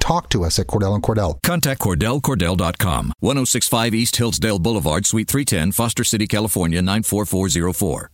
talk to us at Cordell and Cordell. Contact CordellCordell.com, 1065 East Hillsdale Boulevard, Suite 310, Foster City, California, 94404.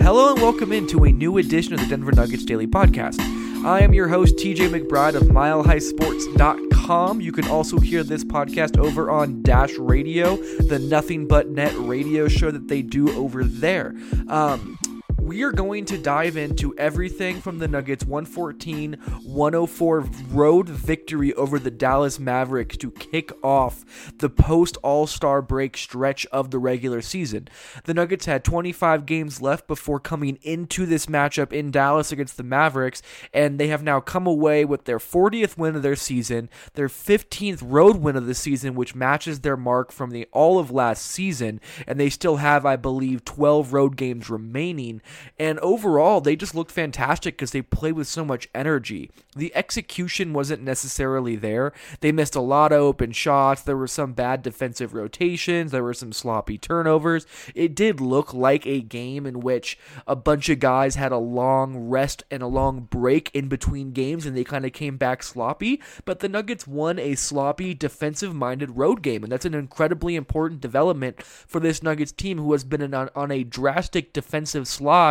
Hello and welcome into a new edition of the Denver Nuggets Daily Podcast. I am your host, TJ McBride of MileHighSports.com. You can also hear this podcast over on Dash Radio, the Nothing But Net radio show that they do over there. Um, we are going to dive into everything from the Nuggets 114 104 road victory over the Dallas Mavericks to kick off the post All Star break stretch of the regular season. The Nuggets had 25 games left before coming into this matchup in Dallas against the Mavericks, and they have now come away with their 40th win of their season, their 15th road win of the season, which matches their mark from the all of last season, and they still have, I believe, 12 road games remaining. And overall, they just looked fantastic because they played with so much energy. The execution wasn't necessarily there. They missed a lot of open shots. There were some bad defensive rotations. There were some sloppy turnovers. It did look like a game in which a bunch of guys had a long rest and a long break in between games and they kind of came back sloppy. But the Nuggets won a sloppy, defensive minded road game. And that's an incredibly important development for this Nuggets team who has been on, on a drastic defensive slide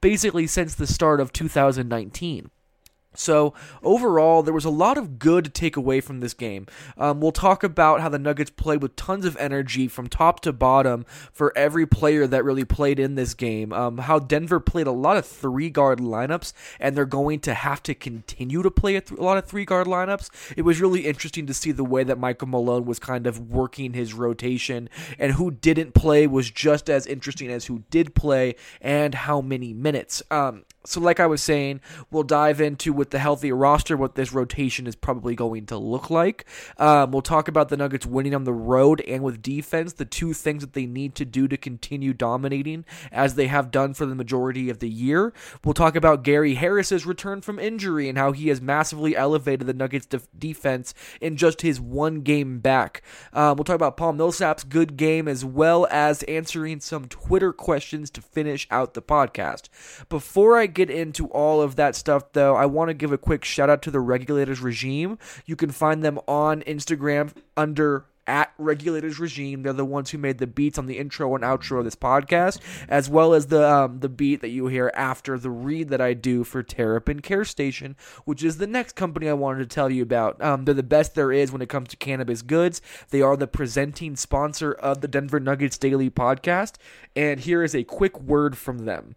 basically since the start of 2019. So, overall, there was a lot of good to take away from this game. Um, we'll talk about how the Nuggets played with tons of energy from top to bottom for every player that really played in this game. Um, how Denver played a lot of three guard lineups, and they're going to have to continue to play a, th- a lot of three guard lineups. It was really interesting to see the way that Michael Malone was kind of working his rotation, and who didn't play was just as interesting as who did play and how many minutes. Um, so, like I was saying, we'll dive into with the healthy roster what this rotation is probably going to look like. Um, we'll talk about the Nuggets winning on the road and with defense, the two things that they need to do to continue dominating as they have done for the majority of the year. We'll talk about Gary Harris's return from injury and how he has massively elevated the Nuggets' def- defense in just his one game back. Um, we'll talk about Paul Millsap's good game as well as answering some Twitter questions to finish out the podcast. Before I get into all of that stuff, though, I want to give a quick shout out to the Regulators Regime. You can find them on Instagram under at Regulators Regime. They're the ones who made the beats on the intro and outro of this podcast, as well as the um, the beat that you hear after the read that I do for Terrapin Care Station, which is the next company I wanted to tell you about. Um, they're the best there is when it comes to cannabis goods. They are the presenting sponsor of the Denver Nuggets Daily podcast, and here is a quick word from them.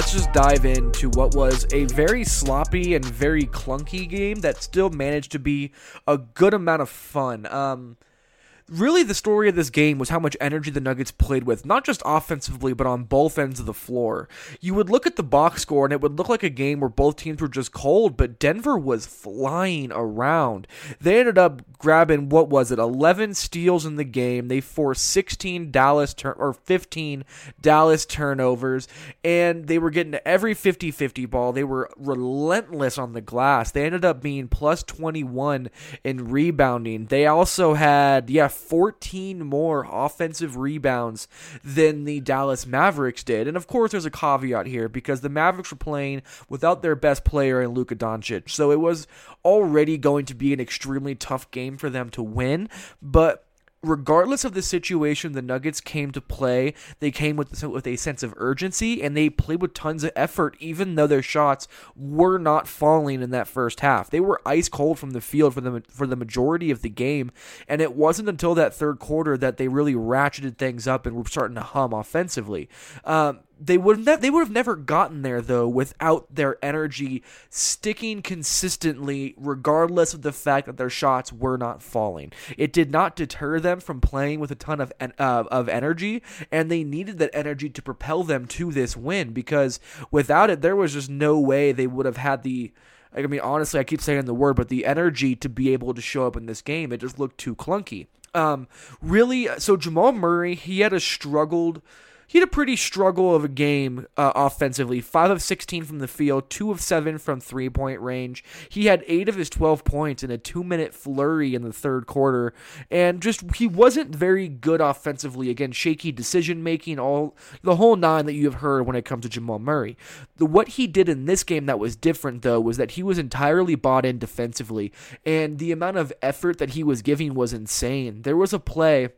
let's just dive into what was a very sloppy and very clunky game that still managed to be a good amount of fun. Um, really the story of this game was how much energy the Nuggets played with, not just offensively, but on both ends of the floor. You would look at the box score and it would look like a game where both teams were just cold, but Denver was flying around. They ended up grabbing what was it, 11 steals in the game. They forced 16 Dallas turn or 15 Dallas turnovers and they were getting every 50-50 ball. They were relentless on the glass. They ended up being plus 21 in rebounding. They also had yeah, 14 more offensive rebounds than the Dallas Mavericks did. And of course, there's a caveat here because the Mavericks were playing without their best player in Luka Doncic. So it was already going to be an extremely tough game for them to win. But regardless of the situation the Nuggets came to play, they came with with a sense of urgency and they played with tons of effort even though their shots were not falling in that first half. They were ice cold from the field for the for the majority of the game and it wasn't until that third quarter that they really ratcheted things up and were starting to hum offensively. Um, they would ne- they would have never gotten there though without their energy sticking consistently regardless of the fact that their shots were not falling. It did not deter them from playing with a ton of uh, of energy and they needed that energy to propel them to this win because without it there was just no way they would have had the I mean honestly I keep saying the word but the energy to be able to show up in this game it just looked too clunky. Um really so Jamal Murray he had a struggled he had a pretty struggle of a game uh, offensively. Five of 16 from the field, two of seven from three point range. He had eight of his 12 points in a two minute flurry in the third quarter, and just he wasn't very good offensively. Again, shaky decision making, all the whole nine that you have heard when it comes to Jamal Murray. The what he did in this game that was different though was that he was entirely bought in defensively, and the amount of effort that he was giving was insane. There was a play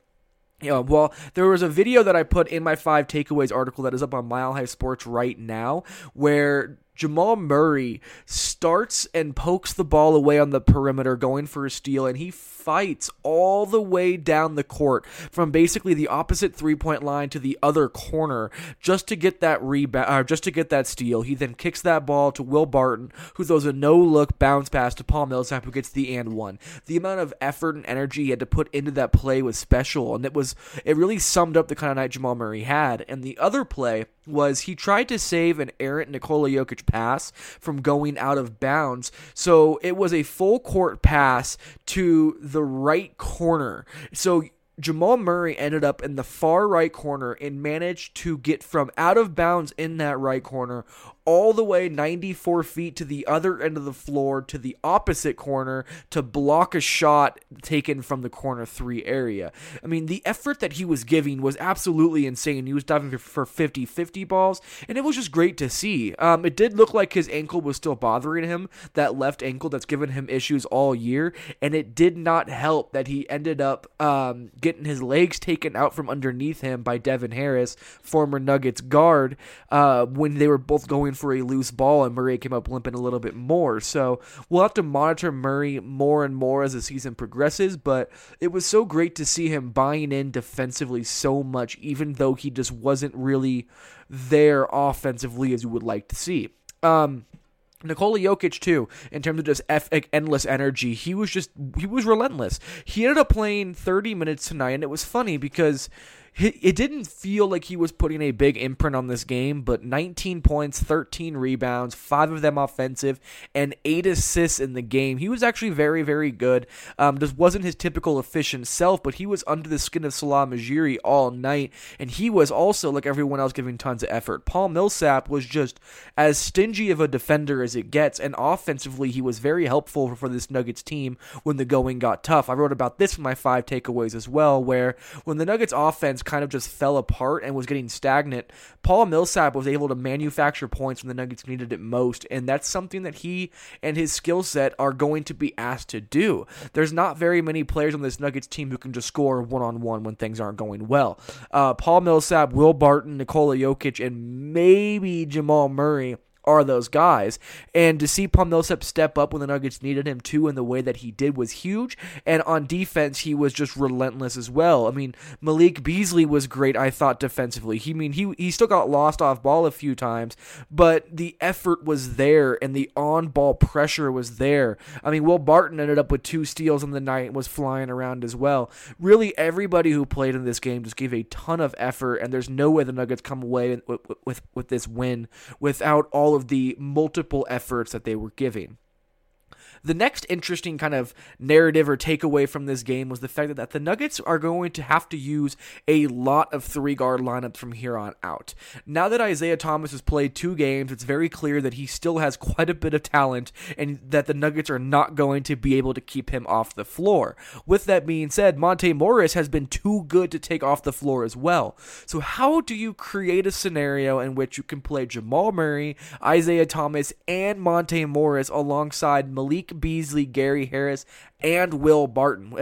yeah, well, there was a video that I put in my five takeaways article that is up on Mile High Sports right now where Jamal Murray starts and pokes the ball away on the perimeter, going for a steal, and he fights all the way down the court from basically the opposite three point line to the other corner just to get that rebound, uh, just to get that steal. He then kicks that ball to Will Barton, who throws a no look bounce pass to Paul Millsap, who gets the and one. The amount of effort and energy he had to put into that play was special, and it was it really summed up the kind of night Jamal Murray had. And the other play was he tried to save an errant Nikola Jokic pass from going out of bounds. So it was a full court pass to the right corner. So Jamal Murray ended up in the far right corner and managed to get from out of bounds in that right corner all the way 94 feet to the other end of the floor to the opposite corner to block a shot taken from the corner three area. I mean, the effort that he was giving was absolutely insane. He was diving for 50 50 balls, and it was just great to see. Um, it did look like his ankle was still bothering him, that left ankle that's given him issues all year, and it did not help that he ended up um, getting his legs taken out from underneath him by Devin Harris, former Nuggets guard, uh, when they were both going for a loose ball, and Murray came up limping a little bit more. So we'll have to monitor Murray more and more as the season progresses. But it was so great to see him buying in defensively so much, even though he just wasn't really there offensively as you would like to see. Um, Nikola Jokic too, in terms of just F- endless energy, he was just he was relentless. He ended up playing 30 minutes tonight, and it was funny because it didn't feel like he was putting a big imprint on this game, but 19 points, 13 rebounds, five of them offensive, and eight assists in the game. He was actually very, very good. Um, wasn't his typical efficient self, but he was under the skin of Salah Mejri all night, and he was also, like everyone else, giving tons of effort. Paul Millsap was just as stingy of a defender as it gets, and offensively, he was very helpful for this Nuggets team when the going got tough. I wrote about this in my five takeaways as well, where when the Nuggets offense kind of just fell apart and was getting stagnant, Paul Millsap was able to manufacture points when the Nuggets needed it most, and that's something that he and his skill set are going to be asked to do. There's not very many players on this Nuggets team who can just score one on one when things aren't going well. Uh, Paul Millsap, Will Barton, Nikola Jokic, and maybe Jamal Murray are those guys. And to see Paul Millsap step up when the Nuggets needed him to in the way that he did was huge. And on defense, he was just relentless as well. I mean, Malik Beasley was great, I thought, defensively. He I mean he he still got lost off ball a few times, but the effort was there and the on ball pressure was there. I mean, Will Barton ended up with two steals on the night was flying around as well. Really, everybody who played in this game just gave a ton of effort, and there's no way the Nuggets come away with, with, with this win without all of the multiple efforts that they were giving. The next interesting kind of narrative or takeaway from this game was the fact that the Nuggets are going to have to use a lot of three guard lineups from here on out. Now that Isaiah Thomas has played two games, it's very clear that he still has quite a bit of talent and that the Nuggets are not going to be able to keep him off the floor. With that being said, Monte Morris has been too good to take off the floor as well. So, how do you create a scenario in which you can play Jamal Murray, Isaiah Thomas, and Monte Morris alongside Malik Beasley, Gary Harris, and Will Barton?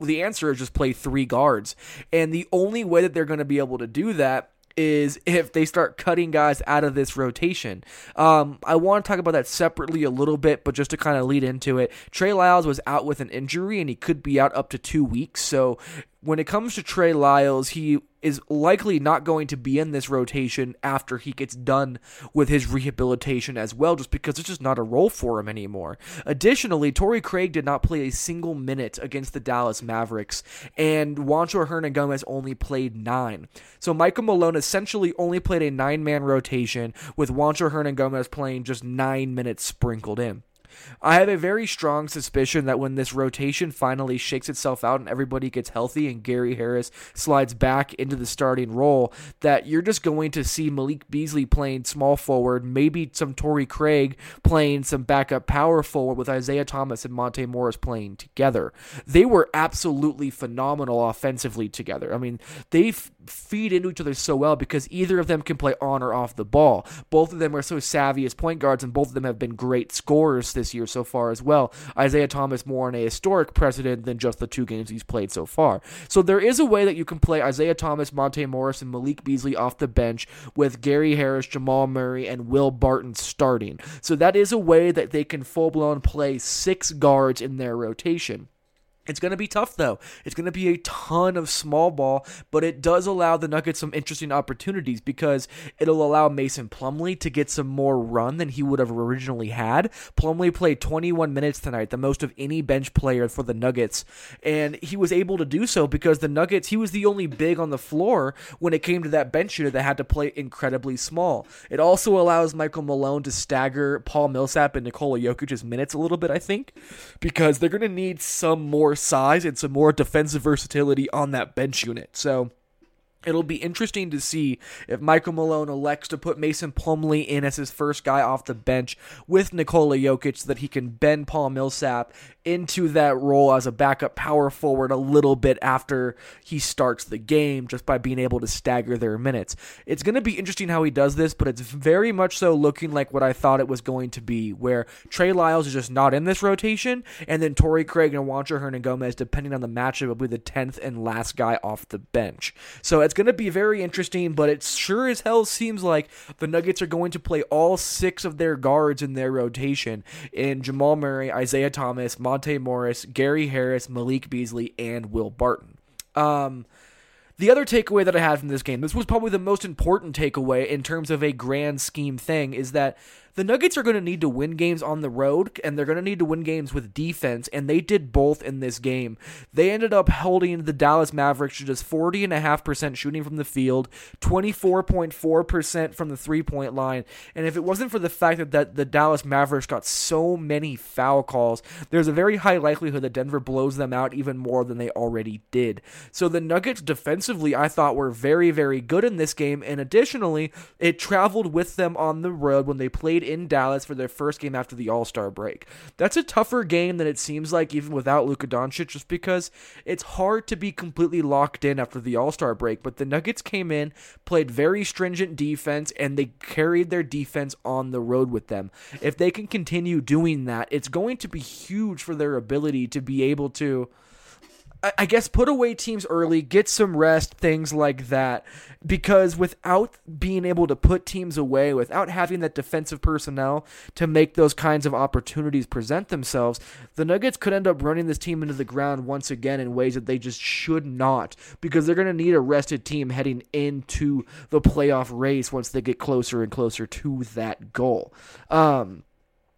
The answer is just play three guards. And the only way that they're going to be able to do that is if they start cutting guys out of this rotation. Um, I want to talk about that separately a little bit, but just to kind of lead into it, Trey Lyles was out with an injury and he could be out up to two weeks. So when it comes to Trey Lyles, he is likely not going to be in this rotation after he gets done with his rehabilitation as well, just because it's just not a role for him anymore. Additionally, Torrey Craig did not play a single minute against the Dallas Mavericks, and Juancho Hernangomez only played nine. So Michael Malone essentially only played a nine man rotation, with Juancho Hernangomez playing just nine minutes sprinkled in. I have a very strong suspicion that when this rotation finally shakes itself out and everybody gets healthy and Gary Harris slides back into the starting role, that you're just going to see Malik Beasley playing small forward, maybe some Torrey Craig playing some backup power forward with Isaiah Thomas and Monte Morris playing together. They were absolutely phenomenal offensively together. I mean, they f- feed into each other so well because either of them can play on or off the ball. Both of them are so savvy as point guards, and both of them have been great scorers this year so far as well. Isaiah Thomas more on a historic precedent than just the two games he's played so far. So there is a way that you can play Isaiah Thomas, Monte Morris, and Malik Beasley off the bench with Gary Harris, Jamal Murray, and Will Barton starting. So that is a way that they can full blown play six guards in their rotation. It's going to be tough, though. It's going to be a ton of small ball, but it does allow the Nuggets some interesting opportunities because it'll allow Mason Plumlee to get some more run than he would have originally had. Plumlee played 21 minutes tonight, the most of any bench player for the Nuggets, and he was able to do so because the Nuggets, he was the only big on the floor when it came to that bench unit that had to play incredibly small. It also allows Michael Malone to stagger Paul Millsap and Nikola Jokic's minutes a little bit, I think, because they're going to need some more size and some more defensive versatility on that bench unit. So It'll be interesting to see if Michael Malone elects to put Mason Plumlee in as his first guy off the bench with Nikola Jokic so that he can bend Paul Millsap into that role as a backup power forward a little bit after he starts the game just by being able to stagger their minutes. It's going to be interesting how he does this, but it's very much so looking like what I thought it was going to be, where Trey Lyles is just not in this rotation, and then Torrey Craig and Juancho Hernangomez, depending on the matchup, will be the 10th and last guy off the bench. So it's going to be very interesting, but it sure as hell seems like the Nuggets are going to play all six of their guards in their rotation in Jamal Murray, Isaiah Thomas, Mon Monte Morris, Gary Harris, Malik Beasley, and Will Barton. Um, the other takeaway that I had from this game, this was probably the most important takeaway in terms of a grand scheme thing, is that the Nuggets are going to need to win games on the road, and they're going to need to win games with defense, and they did both in this game. They ended up holding the Dallas Mavericks to just 40.5% shooting from the field, 24.4% from the three point line. And if it wasn't for the fact that, that the Dallas Mavericks got so many foul calls, there's a very high likelihood that Denver blows them out even more than they already did. So the Nuggets defensively, I thought, were very, very good in this game, and additionally, it traveled with them on the road when they played in Dallas for their first game after the All Star break. That's a tougher game than it seems like, even without Luka Doncic, just because it's hard to be completely locked in after the All Star break. But the Nuggets came in, played very stringent defense, and they carried their defense on the road with them. If they can continue doing that, it's going to be huge for their ability to be able to I guess put away teams early, get some rest, things like that. Because without being able to put teams away, without having that defensive personnel to make those kinds of opportunities present themselves, the Nuggets could end up running this team into the ground once again in ways that they just should not. Because they're going to need a rested team heading into the playoff race once they get closer and closer to that goal. Um,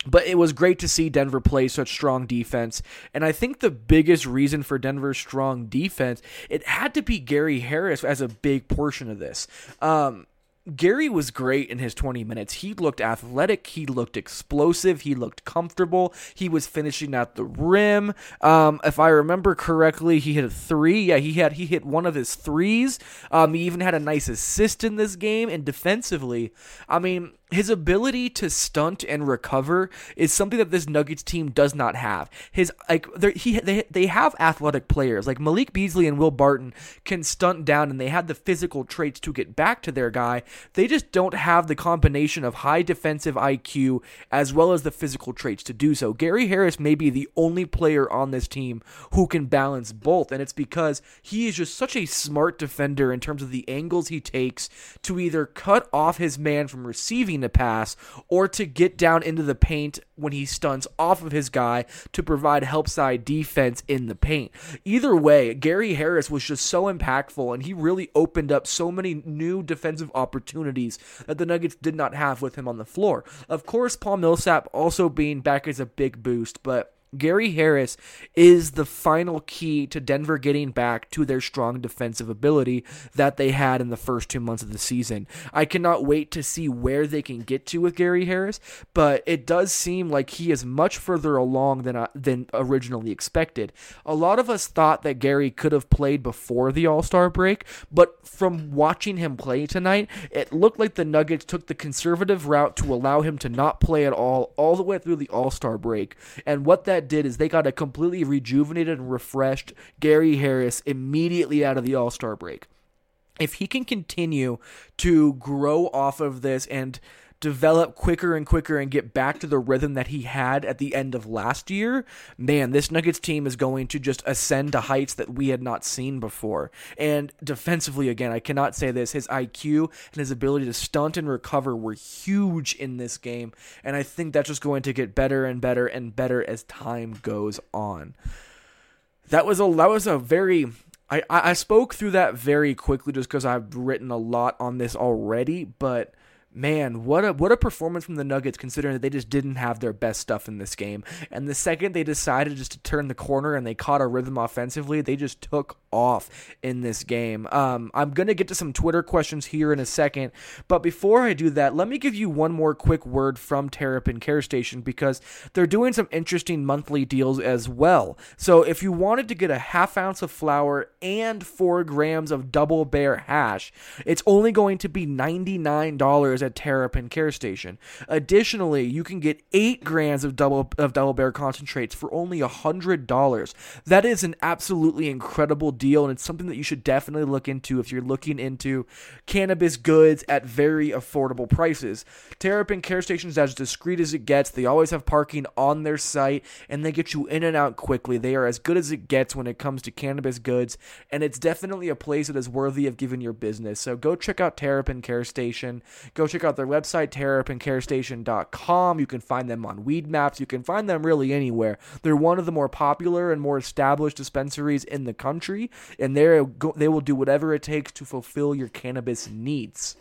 but it was great to see Denver play such strong defense. And I think the biggest reason for Denver's strong defense, it had to be Gary Harris as a big portion of this. Um, Gary was great in his 20 minutes. He looked athletic. He looked explosive. He looked comfortable. He was finishing at the rim. Um, if I remember correctly, he hit a three. Yeah, he had he hit one of his threes. Um, he even had a nice assist in this game. And defensively, I mean, his ability to stunt and recover is something that this Nuggets team does not have. His like he they they have athletic players like Malik Beasley and Will Barton can stunt down and they have the physical traits to get back to their guy. They just don't have the combination of high defensive IQ as well as the physical traits to do so. Gary Harris may be the only player on this team who can balance both and it's because he is just such a smart defender in terms of the angles he takes to either cut off his man from receiving to pass or to get down into the paint when he stunts off of his guy to provide help side defense in the paint. Either way, Gary Harris was just so impactful and he really opened up so many new defensive opportunities that the Nuggets did not have with him on the floor. Of course, Paul Millsap also being back is a big boost, but Gary Harris is the final key to Denver getting back to their strong defensive ability that they had in the first two months of the season. I cannot wait to see where they can get to with Gary Harris, but it does seem like he is much further along than uh, than originally expected. A lot of us thought that Gary could have played before the All Star break, but from watching him play tonight, it looked like the Nuggets took the conservative route to allow him to not play at all all the way through the All Star break, and what that that did is they got a completely rejuvenated and refreshed Gary Harris immediately out of the All Star break. If he can continue to grow off of this and develop quicker and quicker and get back to the rhythm that he had at the end of last year, man, this Nuggets team is going to just ascend to heights that we had not seen before. And defensively, again, I cannot say this. His IQ and his ability to stunt and recover were huge in this game. And I think that's just going to get better and better and better as time goes on. That was a that was a very I, I spoke through that very quickly just because I've written a lot on this already, but man, what a what a performance from the Nuggets considering that they just didn't have their best stuff in this game. And the second they decided just to turn the corner and they caught a rhythm offensively, they just took off in this game. Um, I'm gonna get to some Twitter questions here in a second, but before I do that, let me give you one more quick word from Terrapin Care Station because they're doing some interesting monthly deals as well. So if you wanted to get a half ounce of flower and four grams of double bear hash, it's only going to be ninety nine dollars at Terrapin Care Station. Additionally, you can get eight grams of double of Double Bear concentrates for only a hundred dollars. That is an absolutely incredible deal, and it's something that you should definitely look into if you're looking into cannabis goods at very affordable prices. Terrapin Care Station is as discreet as it gets. They always have parking on their site, and they get you in and out quickly. They are as good as it gets when it comes to cannabis goods, and it's definitely a place that is worthy of giving your business. So go check out Terrapin Care Station. Go check out their website, terrapincarestation.com. You can find them on Weed Maps. You can find them really anywhere. They're one of the more popular and more established dispensaries in the country, and they they will do whatever it takes to fulfill your cannabis needs.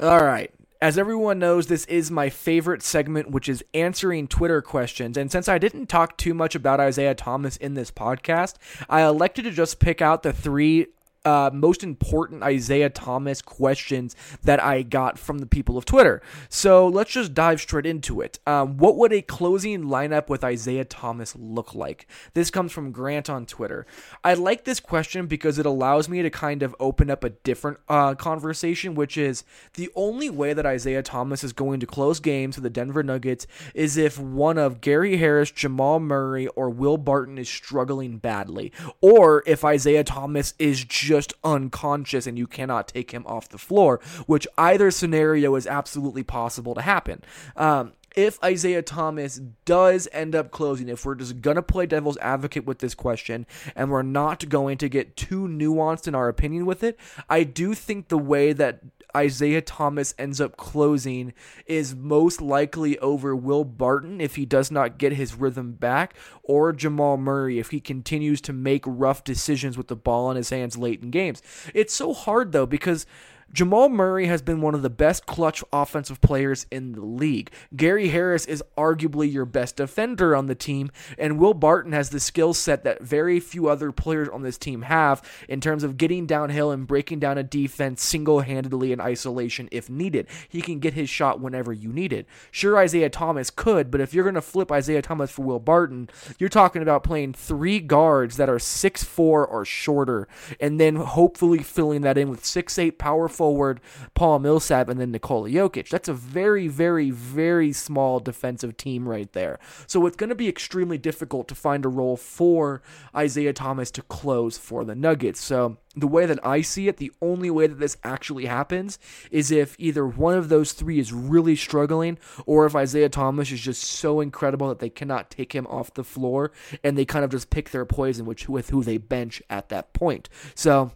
All right. As everyone knows, this is my favorite segment, which is answering Twitter questions. And since I didn't talk too much about Isaiah Thomas in this podcast, I elected to just pick out the three uh, most important Isaiah Thomas questions that I got from the people of Twitter. So let's just dive straight into it. Um, what would a closing lineup with Isaiah Thomas look like? This comes from Grant on Twitter. I like this question because it allows me to kind of open up a different uh, conversation, which is the only way that Isaiah Thomas is going to close games for the Denver Nuggets is if one of Gary Harris, Jamal Murray, or Will Barton is struggling badly, or if Isaiah Thomas is just just unconscious and you cannot take him off the floor, which either scenario is absolutely possible to happen. Um, if Isaiah Thomas does end up closing, if we're just going to play devil's advocate with this question and we're not going to get too nuanced in our opinion with it, I do think the way that Isaiah Thomas ends up closing is most likely over Will Barton if he does not get his rhythm back, or Jamal Murray if he continues to make rough decisions with the ball in his hands late in games. It's so hard though because Jamal Murray has been one of the best clutch offensive players in the league. Gary Harris is arguably your best defender on the team, and Will Barton has the skill set that very few other players on this team have in terms of getting downhill and breaking down a defense single handedly in isolation if needed. He can get his shot whenever you need it. Sure, Isaiah Thomas could, but if you're going to flip Isaiah Thomas for Will Barton, you're talking about playing three guards that are six four or shorter, and then hopefully filling that in with six eight powerful forward Paul Millsap and then Nikola Jokic. That's a very, very, very small defensive team right there. So it's going to be extremely difficult to find a role for Isaiah Thomas to close for the Nuggets. So the way that I see it, the only way that this actually happens is if either one of those three is really struggling, or if Isaiah Thomas is just so incredible that they cannot take him off the floor and they kind of just pick their poison which, with who they bench at that point. So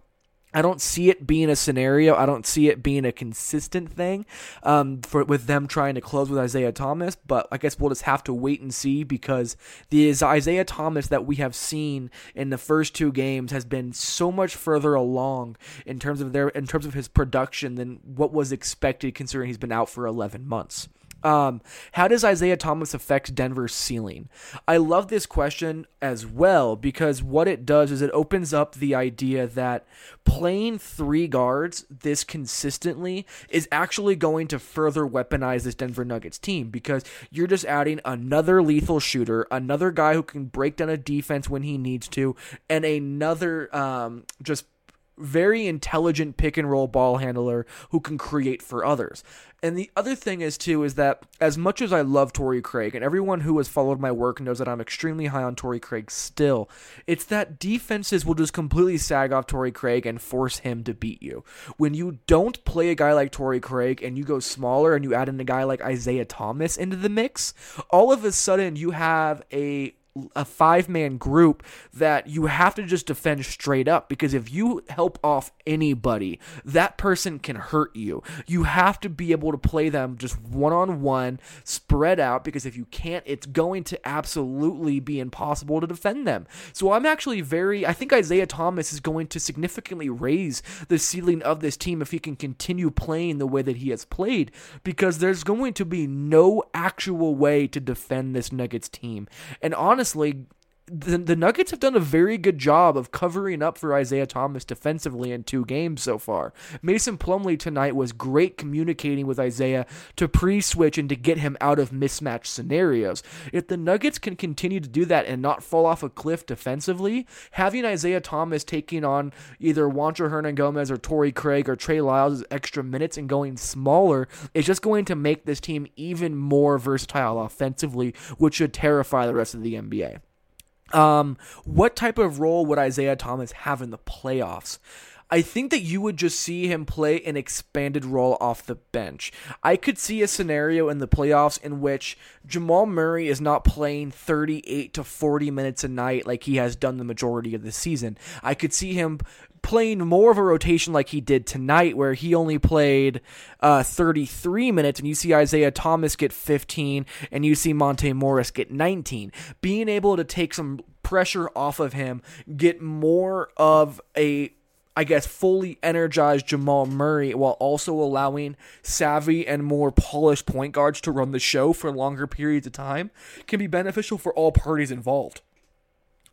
I don't see it being a scenario. I don't see it being a consistent thing um, for with them trying to close with Isaiah Thomas. But I guess we'll just have to wait and see because the Isaiah Thomas that we have seen in the first two games has been so much further along in terms of their in terms of his production than what was expected, considering he's been out for 11 months. Um, how does Isaiah Thomas affect Denver's ceiling? I love this question as well because what it does is it opens up the idea that playing three guards this consistently is actually going to further weaponize this Denver Nuggets team because you're just adding another lethal shooter, another guy who can break down a defense when he needs to, and another um, just very intelligent pick and roll ball handler who can create for others. And the other thing is too is that as much as I love Torrey Craig, and everyone who has followed my work knows that I'm extremely high on Torrey Craig still, it's that defenses will just completely sag off Torrey Craig and force him to beat you. When you don't play a guy like Torrey Craig and you go smaller and you add in a guy like Isaiah Thomas into the mix, all of a sudden you have a a five man group that you have to just defend straight up because if you help off anybody, that person can hurt you. You have to be able to play them just one on one, spread out, because if you can't, it's going to absolutely be impossible to defend them. So I'm actually very, I think Isaiah Thomas is going to significantly raise the ceiling of this team if he can continue playing the way that he has played because there's going to be no actual way to defend this Nuggets team. And honestly, honestly, the, the Nuggets have done a very good job of covering up for Isaiah Thomas defensively in two games so far. Mason Plumlee tonight was great communicating with Isaiah to pre switch and to get him out of mismatch scenarios. If the Nuggets can continue to do that and not fall off a cliff defensively, having Isaiah Thomas taking on either Juancho Hernangomez or Torrey Craig or Trey Lyles extra minutes and going smaller is just going to make this team even more versatile offensively, which should terrify the rest of the NBA. Um, what type of role would Isaiah Thomas have in the playoffs? I think that you would just see him play an expanded role off the bench. I could see a scenario in the playoffs in which Jamal Murray is not playing 38 to 40 minutes a night like he has done the majority of the season. I could see him playing more of a rotation like he did tonight, where he only played uh, 33 minutes, and you see Isaiah Thomas get 15, and you see Monte Morris get 19. Being able to take some pressure off of him, get more of a I guess, fully energized Jamal Murray while also allowing savvy and more polished point guards to run the show for longer periods of time can be beneficial for all parties involved.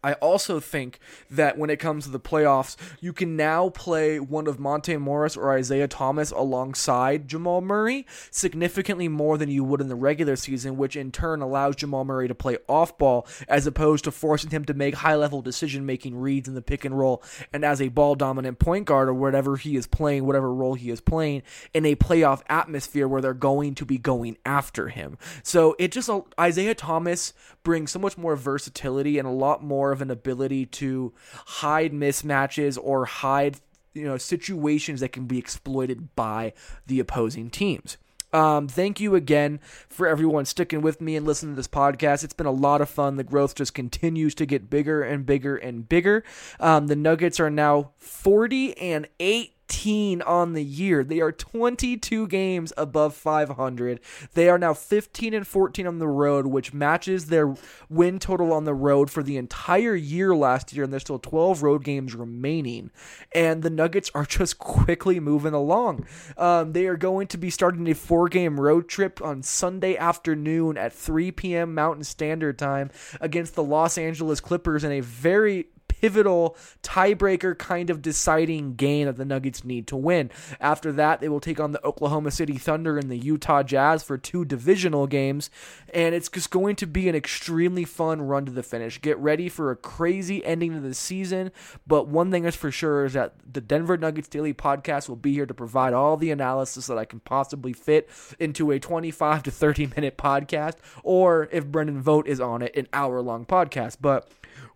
I also think that when it comes to the playoffs, you can now play one of Monte Morris or Isaiah Thomas alongside Jamal Murray significantly more than you would in the regular season, which in turn allows Jamal Murray to play off ball as opposed to forcing him to make high level decision making reads in the pick and roll and as a ball dominant point guard or whatever he is playing, whatever role he is playing in a playoff atmosphere where they're going to be going after him. So it just, Isaiah Thomas brings so much more versatility and a lot more of an ability to hide mismatches or hide you know situations that can be exploited by the opposing teams. Um, thank you again for everyone sticking with me and listening to this podcast. It's been a lot of fun. The growth just continues to get bigger and bigger and bigger. Um, the Nuggets are now 40 and 8 18 on the year. They are 22 games above 500. They are now 15 and 14 on the road, which matches their win total on the road for the entire year last year, and there's still 12 road games remaining. And the Nuggets are just quickly moving along. Um, they are going to be starting a four game road trip on Sunday afternoon at 3 p.m. Mountain Standard Time against the Los Angeles Clippers in a very pivotal tiebreaker kind of deciding game that the Nuggets need to win. After that, they will take on the Oklahoma City Thunder and the Utah Jazz for two divisional games, and it's just going to be an extremely fun run to the finish. Get ready for a crazy ending to the season, but one thing is for sure is that the Denver Nuggets Daily Podcast will be here to provide all the analysis that I can possibly fit into a 25 to 30 minute podcast, or if Brendan Vogt is on it, an hour long podcast. But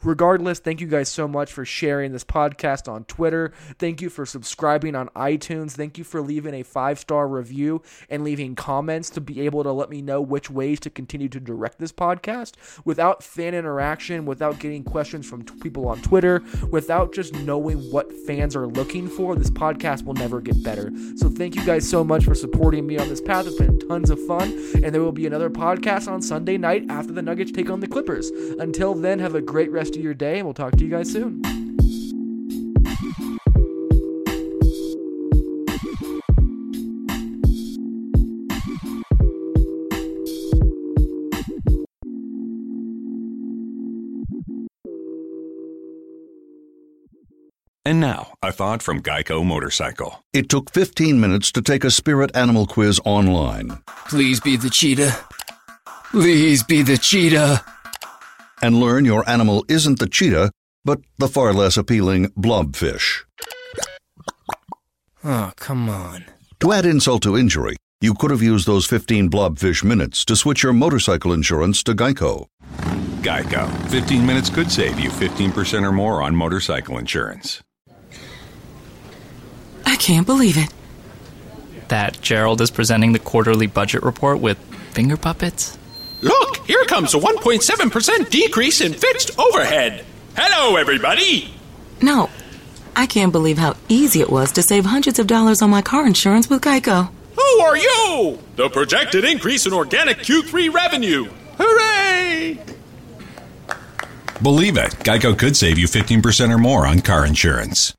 Regardless, thank you guys so much for sharing this podcast on Twitter. Thank you for subscribing on iTunes. Thank you for leaving a five star review and leaving comments to be able to let me know which ways to continue to direct this podcast. Without fan interaction, without getting questions from t- people on Twitter, without just knowing what fans are looking for, this podcast will never get better. So thank you guys so much for supporting me on this path. It's been tons of fun, and there will be another podcast on Sunday night after the Nuggets take on the Clippers. Until then, have a great rest rest of your day, and we'll talk to you guys soon. And now, a thought from Geico Motorcycle. It took 15 minutes to take a spirit animal quiz online. Please be the cheetah. Please be the cheetah and learn your animal isn't the cheetah, but the far less appealing blobfish. Oh, come on. To add insult to injury, you could have used those 15 blobfish minutes to switch your motorcycle insurance to Geico. Geico. 15 minutes could save you 15% or more on motorcycle insurance. I can't believe it. That Gerald is presenting the quarterly budget report with finger puppets? Look, here comes a 1.7% decrease in fixed overhead. Hello, everybody. No, I can't believe how easy it was to save hundreds of dollars on my car insurance with Geico. Who are you? The projected increase in organic Q3 revenue. Hooray! Believe it, Geico could save you 15% or more on car insurance.